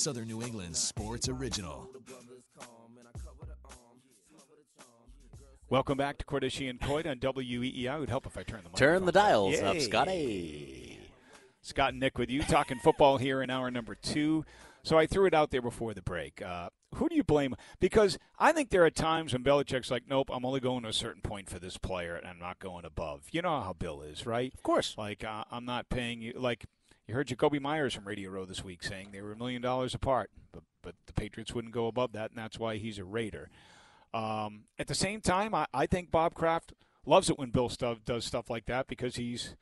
Southern New England Sports Original. Welcome back to Cordischi and Coit on WEEI. It would help if I turn the Turn the dials Yay. up, Scotty. Scott and Nick with you talking football here in hour number two. So I threw it out there before the break. Uh, who do you blame? Because I think there are times when Belichick's like, nope, I'm only going to a certain point for this player, and I'm not going above. You know how Bill is, right? Of course. Like, uh, I'm not paying you. Like, you heard Jacoby Myers from Radio Row this week saying they were a million dollars apart, but, but the Patriots wouldn't go above that, and that's why he's a Raider. Um, at the same time, I, I think Bob Kraft loves it when Bill stuff does stuff like that because he's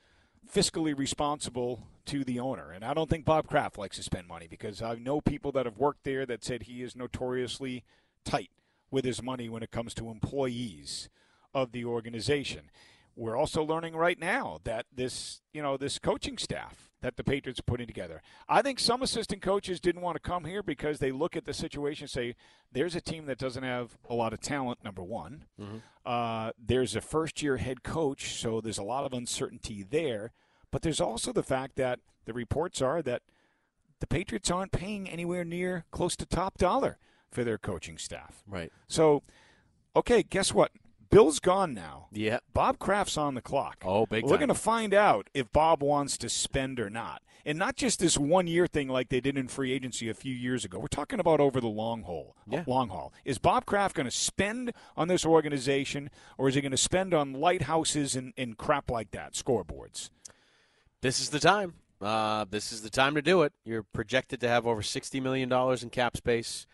fiscally responsible to the owner. And I don't think Bob Kraft likes to spend money because I know people that have worked there that said he is notoriously tight with his money when it comes to employees of the organization. We're also learning right now that this, you know, this coaching staff that the Patriots are putting together. I think some assistant coaches didn't want to come here because they look at the situation and say, there's a team that doesn't have a lot of talent, number one. Uh, there's a first year head coach, so there's a lot of uncertainty there. But there's also the fact that the reports are that the Patriots aren't paying anywhere near close to top dollar for their coaching staff. Right. So, okay, guess what? Bill's gone now. Yeah. Bob Kraft's on the clock. Oh, big We're going to find out if Bob wants to spend or not. And not just this one year thing like they did in free agency a few years ago. We're talking about over the long haul. Yeah. Long haul. Is Bob Kraft going to spend on this organization or is he going to spend on lighthouses and, and crap like that, scoreboards? This is the time. Uh, this is the time to do it. You're projected to have over $60 million in cap space.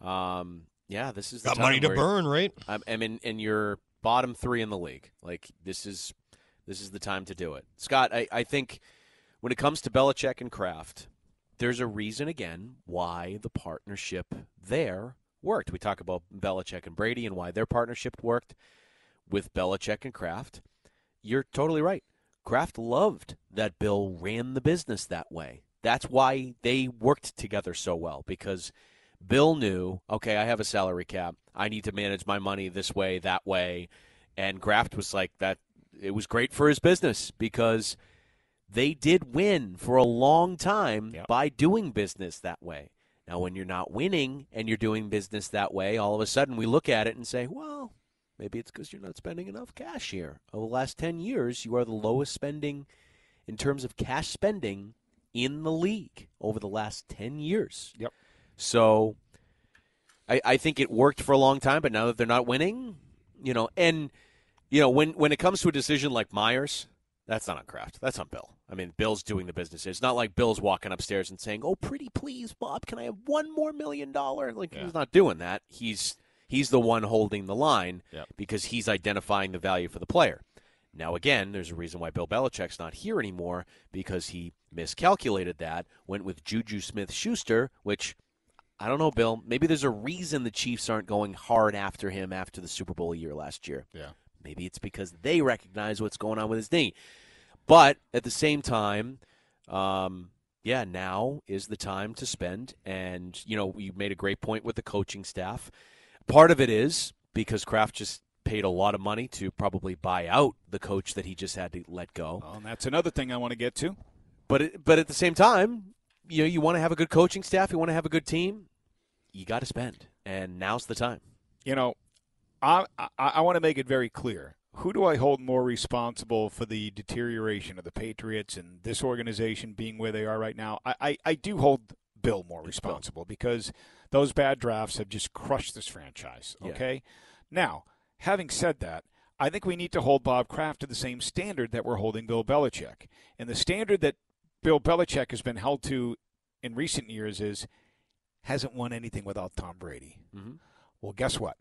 Um, yeah, this is the Got money to burn, right? I, I mean, and you're bottom three in the league. Like this is this is the time to do it, Scott. I, I think when it comes to Belichick and Kraft, there's a reason again why the partnership there worked. We talk about Belichick and Brady and why their partnership worked with Belichick and Kraft. You're totally right. Kraft loved that Bill ran the business that way. That's why they worked together so well because Bill knew, okay, I have a salary cap. I need to manage my money this way, that way. And Kraft was like that it was great for his business because they did win for a long time Yep. by doing business that way. Now when you're not winning and you're doing business that way, all of a sudden we look at it and say, well, maybe it's because you're not spending enough cash here. Over the last 10 years, you are the lowest spending in terms of cash spending in the league over the last 10 years. Yep. So I, I think it worked for a long time, but now that they're not winning, you know, and you know, when when it comes to a decision like Myers, that's not on Kraft. That's on Bill. I mean, Bill's doing the business. It's not like Bill's walking upstairs and saying, "Oh, pretty please, Bob, can I have one more million dollar?" Like he's not doing that. He's he's the one holding the line Yep. because he's identifying the value for the player. Now, again, there's a reason why Bill Belichick's not here anymore because he miscalculated that, went with Juju Smith Schuster, which I don't know, Bill. Maybe there's a reason the Chiefs aren't going hard after him after the Super Bowl year last year. Yeah. Maybe it's because they recognize what's going on with his knee. But at the same time, um, yeah, now is the time to spend. And, you know, you made a great point with the coaching staff. Part of it is because Kraft just paid a lot of money to probably buy out the coach that he just had to let go. Well, and that's another thing I want to get to. But it, but at the same time, you know, you want to have a good coaching staff, you want to have a good team, you got to spend, and now's the time. You know, I, I, I want to make it very clear. Who do I hold more responsible for the deterioration of the Patriots and this organization being where they are right now? I, I, I do hold Bill more responsible because those bad drafts have just crushed this franchise. Yeah. Okay? Now, having said that, I think we need to hold Bob Kraft to the same standard that we're holding Bill Belichick. And the standard that Bill Belichick has been held to in recent years is hasn't won anything without Tom Brady. Mm-hmm. Well, guess what?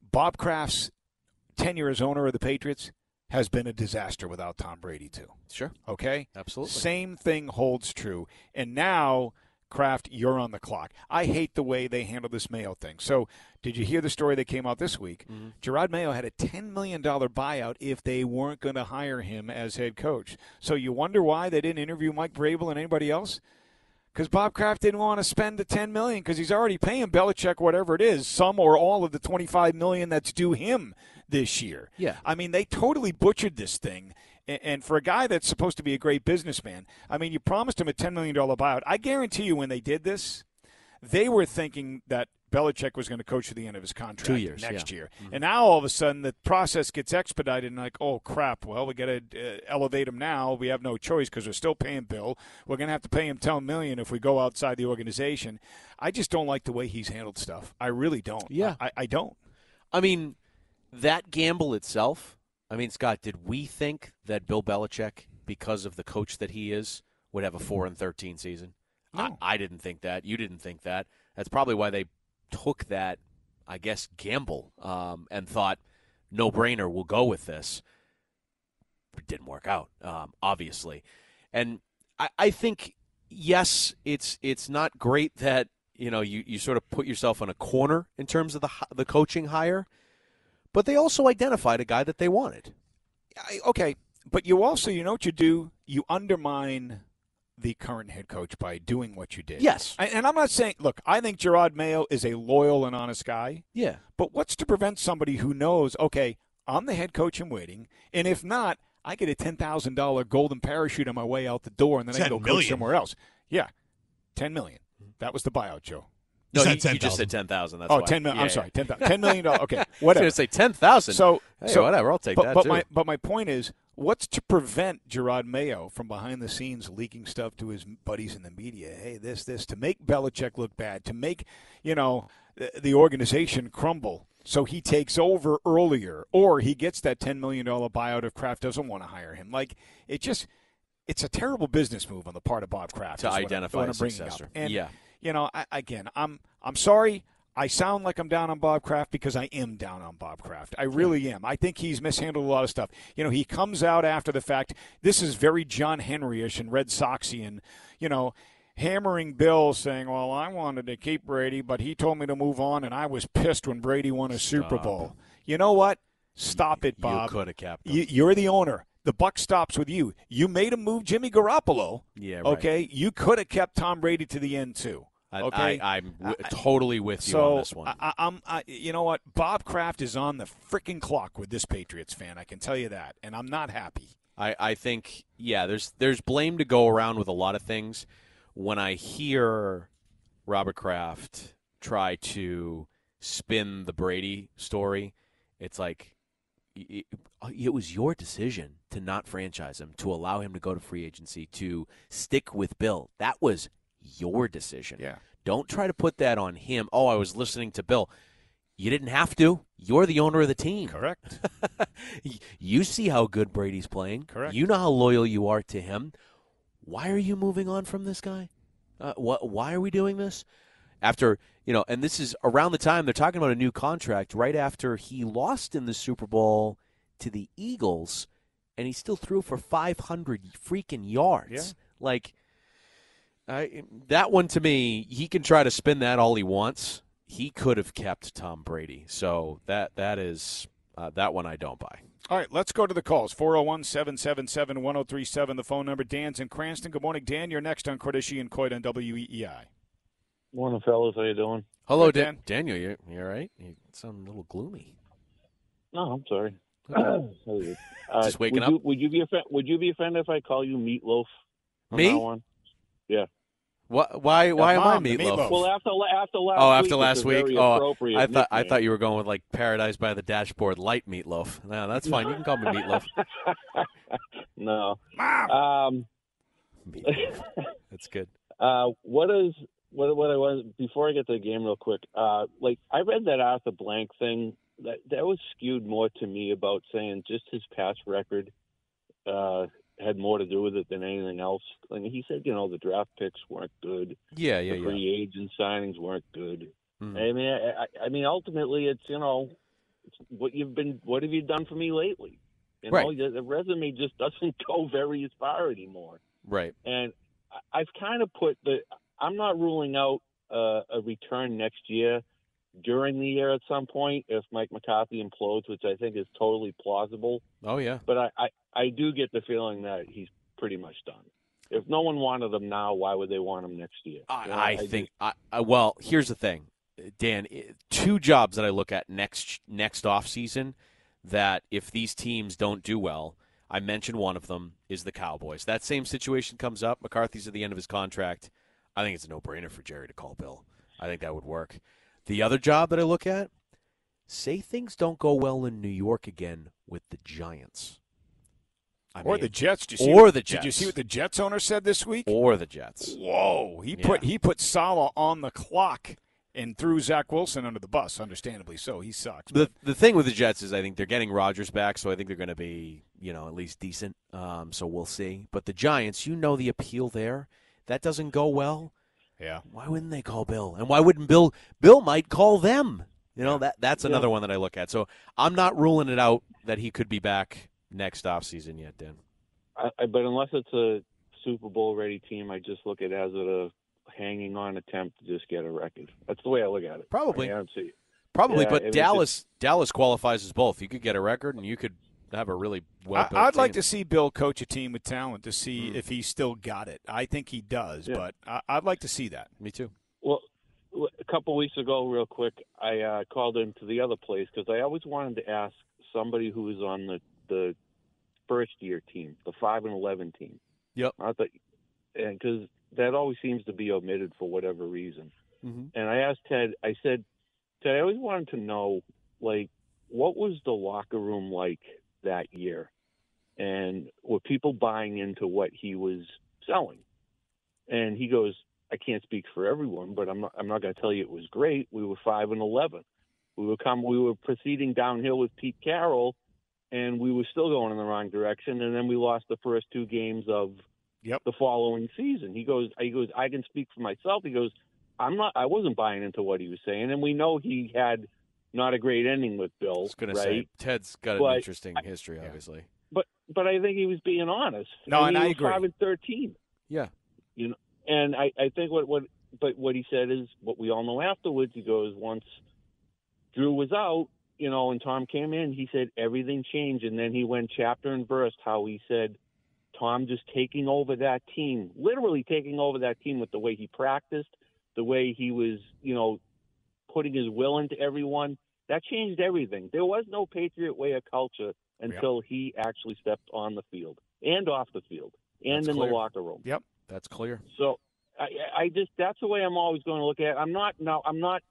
Bob Kraft's tenure as owner of the Patriots has been a disaster without Tom Brady, too. Sure. Okay? Absolutely. Same thing holds true. And now, Kraft, you're on the clock. I hate the way they handle this Mayo thing. So, did you hear the story that came out this week? Mm-hmm. Jerod Mayo had a $10 million buyout if they weren't going to hire him as head coach. So, you wonder why they didn't interview Mike Vrabel and anybody else? Because Bob Kraft didn't want to spend the $10 million because he's already paying Belichick whatever it is, some or all of the 25 million that's due him this year. Yeah. I mean, they totally butchered this thing. And for a guy that's supposed to be a great businessman, I mean, you promised him a $10 million buyout. I guarantee you when they did this, they were thinking that Belichick was going to coach to the end of his contract Two years, next yeah. year. And now all of a sudden the process gets expedited and like, oh crap, well we got to uh, elevate him now. We have no choice because we're still paying Bill. We're going to have to pay him 10 million if we go outside the organization. I just don't like the way he's handled stuff. I really don't. Yeah. I, I don't. I mean, that gamble itself. I mean, Scott, did we think that Bill Belichick, because of the coach that he is, would have a four and thirteen season? No. I, I didn't think that. You didn't think that. That's probably why they took that, I guess, gamble um, and thought, no brainer, we'll go with this. It didn't work out, um, obviously, and I, I think yes, it's it's not great that you know you, you sort of put yourself in a corner in terms of the the coaching hire, but they also identified a guy that they wanted. I, okay, but you also, you know what you do? You undermine the current head coach by doing what you did. Yes. And, and I'm not saying, look, I think Jerod Mayo is a loyal and honest guy, Yeah, but what's to prevent somebody who knows, okay, I'm the head coach in waiting, and if not, I get a $10,000 golden parachute on my way out the door, and then I can 10 go coach somewhere else. Yeah, 10 million. Mm-hmm. That was the buyout, Joe. No, you, you just said ten thousand. That's oh, why. 10 million. Yeah, I'm yeah. sorry, 10, $10 million. Okay, I was whatever. going to say ten thousand. So, hey, so whatever, I'll take but, that but too. my but my point is, what's to prevent Jerod Mayo from behind the scenes leaking stuff to his buddies in the media? Hey, this this to make Belichick look bad, to make you know the, organization crumble, so he takes over earlier, or he gets that ten million dollar buyout if Kraft doesn't want to hire him. Like it just. It's a terrible business move on the part of Bob Kraft To is what I'm- identify a I'm bringing successor. And, Yeah. You know, I, again, I'm I'm sorry. I sound like I'm down on Bob Kraft because I am down on Bob Kraft. I really am. I think he's mishandled a lot of stuff. You know, he comes out after the fact. This is very John Henryish and Red Soxian. You know, hammering Bill, saying, "Well, I wanted to keep Brady, but he told me to move on, and I was pissed when Brady won a Super Bowl." You know what? Stop it, Bob. You could have kept him. You, you're the owner. The buck stops with you. You made him move Jimmy Garoppolo. Yeah, right. Okay. You could have kept Tom Brady to the end too. Okay. I, I'm w- totally with you so on this one. I, I, I'm, I, you know what? Bob Kraft is on the freaking clock with this Patriots fan. I can tell you that, and I'm not happy. I, I think yeah, there's there's blame to go around with a lot of things. When I hear Robert Kraft try to spin the Brady story, it's like it, it was your decision to not franchise him, to allow him to go to free agency, to stick with Bill. That was your decision. Yeah. Don't try to put that on him. Oh, I was listening to Bill. You didn't have to. You're the owner of the team. Correct. you see how good Brady's playing. Correct. You know how loyal you are to him. Why are you moving on from this guy? Uh, what? Why are we doing this? After you know, and this is around the time they're talking about a new contract. Right after he lost in the Super Bowl to the Eagles, and he still threw for 500 freaking yards. Yeah. Like I, that one to me, he can try to spin that all he wants. He could have kept Tom Brady. So that that is uh, that one I don't buy. All right, let's go to the calls. 401 777 1037, the phone number. Dan's in Cranston. Good morning, Dan. You're next on Cordischi and Coit on E WEEI. Morning, fellas. How you doing? Hello, Good, Dan- Dan. Daniel. You you all right? You sound a little gloomy. No, I'm sorry. How are you? Uh, Just waking would You, up? would you be offended? Would you be offended if I call you Meatloaf? from Me? Now on? What? Why? Why am I meatloaf? meatloaf. Well, after after last. Oh, week, after it's last week. Oh, I thought I thought you were going with like Paradise by the Dashboard light meatloaf. No, that's fine. You can call me meatloaf. no. Mom! Um. Meatloaf. That's good. Uh. What is what? What I was before I get to the game real quick. Uh. Like I read that Arthur Blank thing that that was skewed more to me about saying just his past record uh, had more to do with it than anything else. I mean, he said, you know, the draft picks weren't good, Yeah, yeah, the yeah. free agent signings weren't good. Mhm. I mean, I, I- I mean, ultimately, it's you know, it's what you've been, what have you done for me lately? You know, Right. the, the resume just doesn't go very far anymore. Right. And I- I've kind of put the, I'm not ruling out uh, a return next year during the year at some point if Mike McCarthy implodes, which I think is totally plausible. Oh yeah. But I, I, I do get the feeling that he's pretty much done. If no one wanted him now, why would they want him next year? I, You know, I just- think. I, I, well, here's the thing, Dan. Two jobs that I look at next next off season that if these teams don't do well, I mentioned one of them is the Cowboys. That same situation comes up. McCarthy's at the end of his contract. I think it's a no brainer for Jerry to call Bill. I think that would work. The other job that I look at, say things don't go well in New York again with the Giants. I or mean, the Jets. Did you see or what- the Did you Jets. see what the Jets owner said this week? or the Jets. Whoa, he put Yeah. he put Salah on the clock and threw Zach Wilson under the bus. Understandably so. He sucks. The the thing with the Jets is I think they're getting Rodgers back, so I think they're going to be you know at least decent. Um, so we'll see. But the Giants, you know the appeal there. That doesn't go well. yeah. Why wouldn't they call Bill? And why wouldn't Bill? Bill might call them. You know Yeah. that that's another one that I look at. So I'm not ruling it out that he could be back next offseason yet, Dan. I, I, but unless it's a Super Bowl ready team, I just look at it as a hanging on attempt to just get a record. That's the way I look at it. Probably. I, mean, I don't see. Probably, Yeah, but it was Dallas Dallas qualifies as both. You could get a record, and you could have a really well. I, I'd like to see Bill coach a team with talent to see Mm. if he's still got it. I think he does, Yeah. but I, I'd like to see that. Me too. Well, a couple weeks ago, real quick, I uh, called into the other place because I always wanted to ask somebody who was on the the first year team, the five and eleven team. Yep. I thought, and because that always seems to be omitted for whatever reason. Mm-hmm. And I asked Ted. I said, Ted, I always wanted to know, like, what was the locker room like that year, and were people buying into what he was selling? And he goes, I can't speak for everyone, but I'm not, I'm not going to tell you it was great. We were five and eleven. We were come, we were proceeding downhill with Pete Carroll, and we were still going in the wrong direction. And then we lost the first two games of Yep. the following season. He goes, he goes, I can speak for myself. He goes, I'm not, I wasn't buying into what he was saying, and we know he had not a great ending with I Bill, was going right? to say Ted's got an But- interesting history, obviously. But but I think he was being honest. No, I and mean, I was agree. Five and thirteen. Yeah. You know, And I, I think what, what but what he said is what we all know afterwards. He goes once Drew was out, you know, when Tom came in. He said everything changed, and then he went chapter and verse how he said Tom just taking over that team, literally taking over that team with the way he practiced, the way he was, you know, putting his will into everyone. That changed everything. There was no Patriot way of culture until he actually stepped on the field and off the field and That's in clear. the locker room. Yep, that's clear. So I, I just that's the way I'm always going to look at. it. I'm not now. I'm not.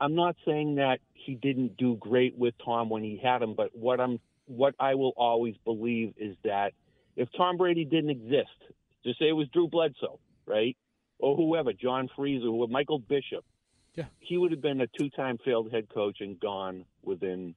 I'm not saying that he didn't do great with Tom when he had him, but what I'm what I will always believe is that if Tom Brady didn't exist, just say it was Drew Bledsoe, right, or whoever, John Friesz, or Michael Bishop, Yeah. he would have been a two-time failed head coach and gone within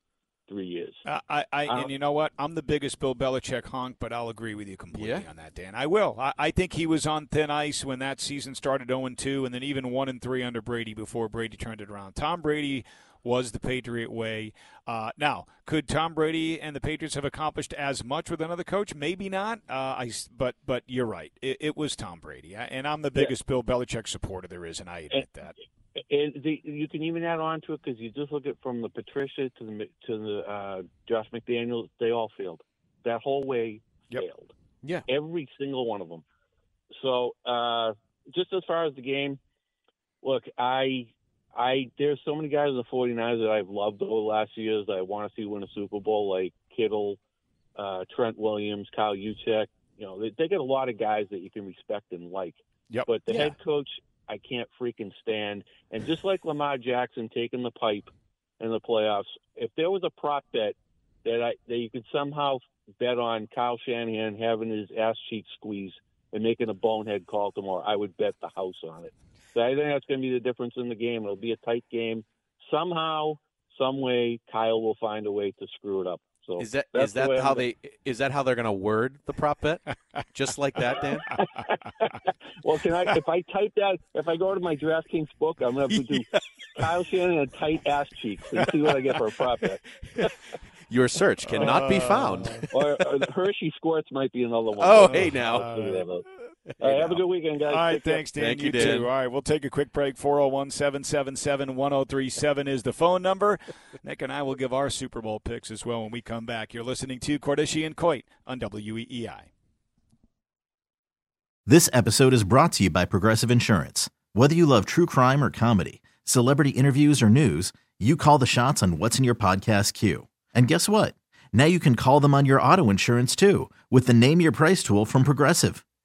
three years. Uh, I, I and you know what? I'm the biggest Bill Belichick honk, but I'll agree with you completely Yeah. on that, Dan. I will. I, I think he was on thin ice when that season started 0 2, and then even 1 and 3 under Brady before Brady turned it around. Tom Brady was the Patriot way. Uh, now, could Tom Brady and the Patriots have accomplished as much with another coach? Maybe not. Uh, I, s- but but you're right. It, it was Tom Brady, I- and I'm the Yeah. biggest Bill Belichick supporter there is, and I admit that. And the, you can even add on to it because you just look at from the Patricia to the to the uh, Josh McDaniels, they all failed. That whole way Yep. failed. Yeah. every single one of them. So uh, just as far as the game, look, I I there's so many guys in the 49ers that I've loved over the last years that I want to see win a Super Bowl, like Kittle, uh, Trent Williams, Kyle Juszczyk. You know, they, they get a lot of guys that you can respect and like. Yep. But the Yeah. head coach, I can't freaking stand. And just like Lamar Jackson taking the pipe in the playoffs, if there was a prop bet that I that you could somehow bet on Kyle Shanahan having his ass cheek squeezed and making a bonehead call tomorrow, I would bet the house on it. So I think that's going to be the difference in the game. It'll be a tight game. Somehow, some way Kyle will find a way to screw it up. So Is that is the that how they is that how they're going to word the prop bet? Just like that, Dan? well, can I? If I type that, if I go to my DraftKings book, I'm going to do Kyle Shanahan and tight ass cheeks and see what I get for a prop bet. Your search cannot be Uh, found. Or, or the Hershey squirts might be another one. Oh, hey now. Out. All right, have a good weekend, guys. All right, Take thanks, Dan. Thank you, you, Dan. too. All right, we'll take a quick break. 401 777 1037 is the phone number. Nick and I will give our Super Bowl picks as well when we come back. You're listening to Cordischi and Coit on WEEI. This episode is brought to you by Progressive Insurance. Whether you love true crime or comedy, celebrity interviews or news, you call the shots on what's in your podcast queue. And guess what? Now you can call them on your auto insurance too with the Name Your Price tool from Progressive.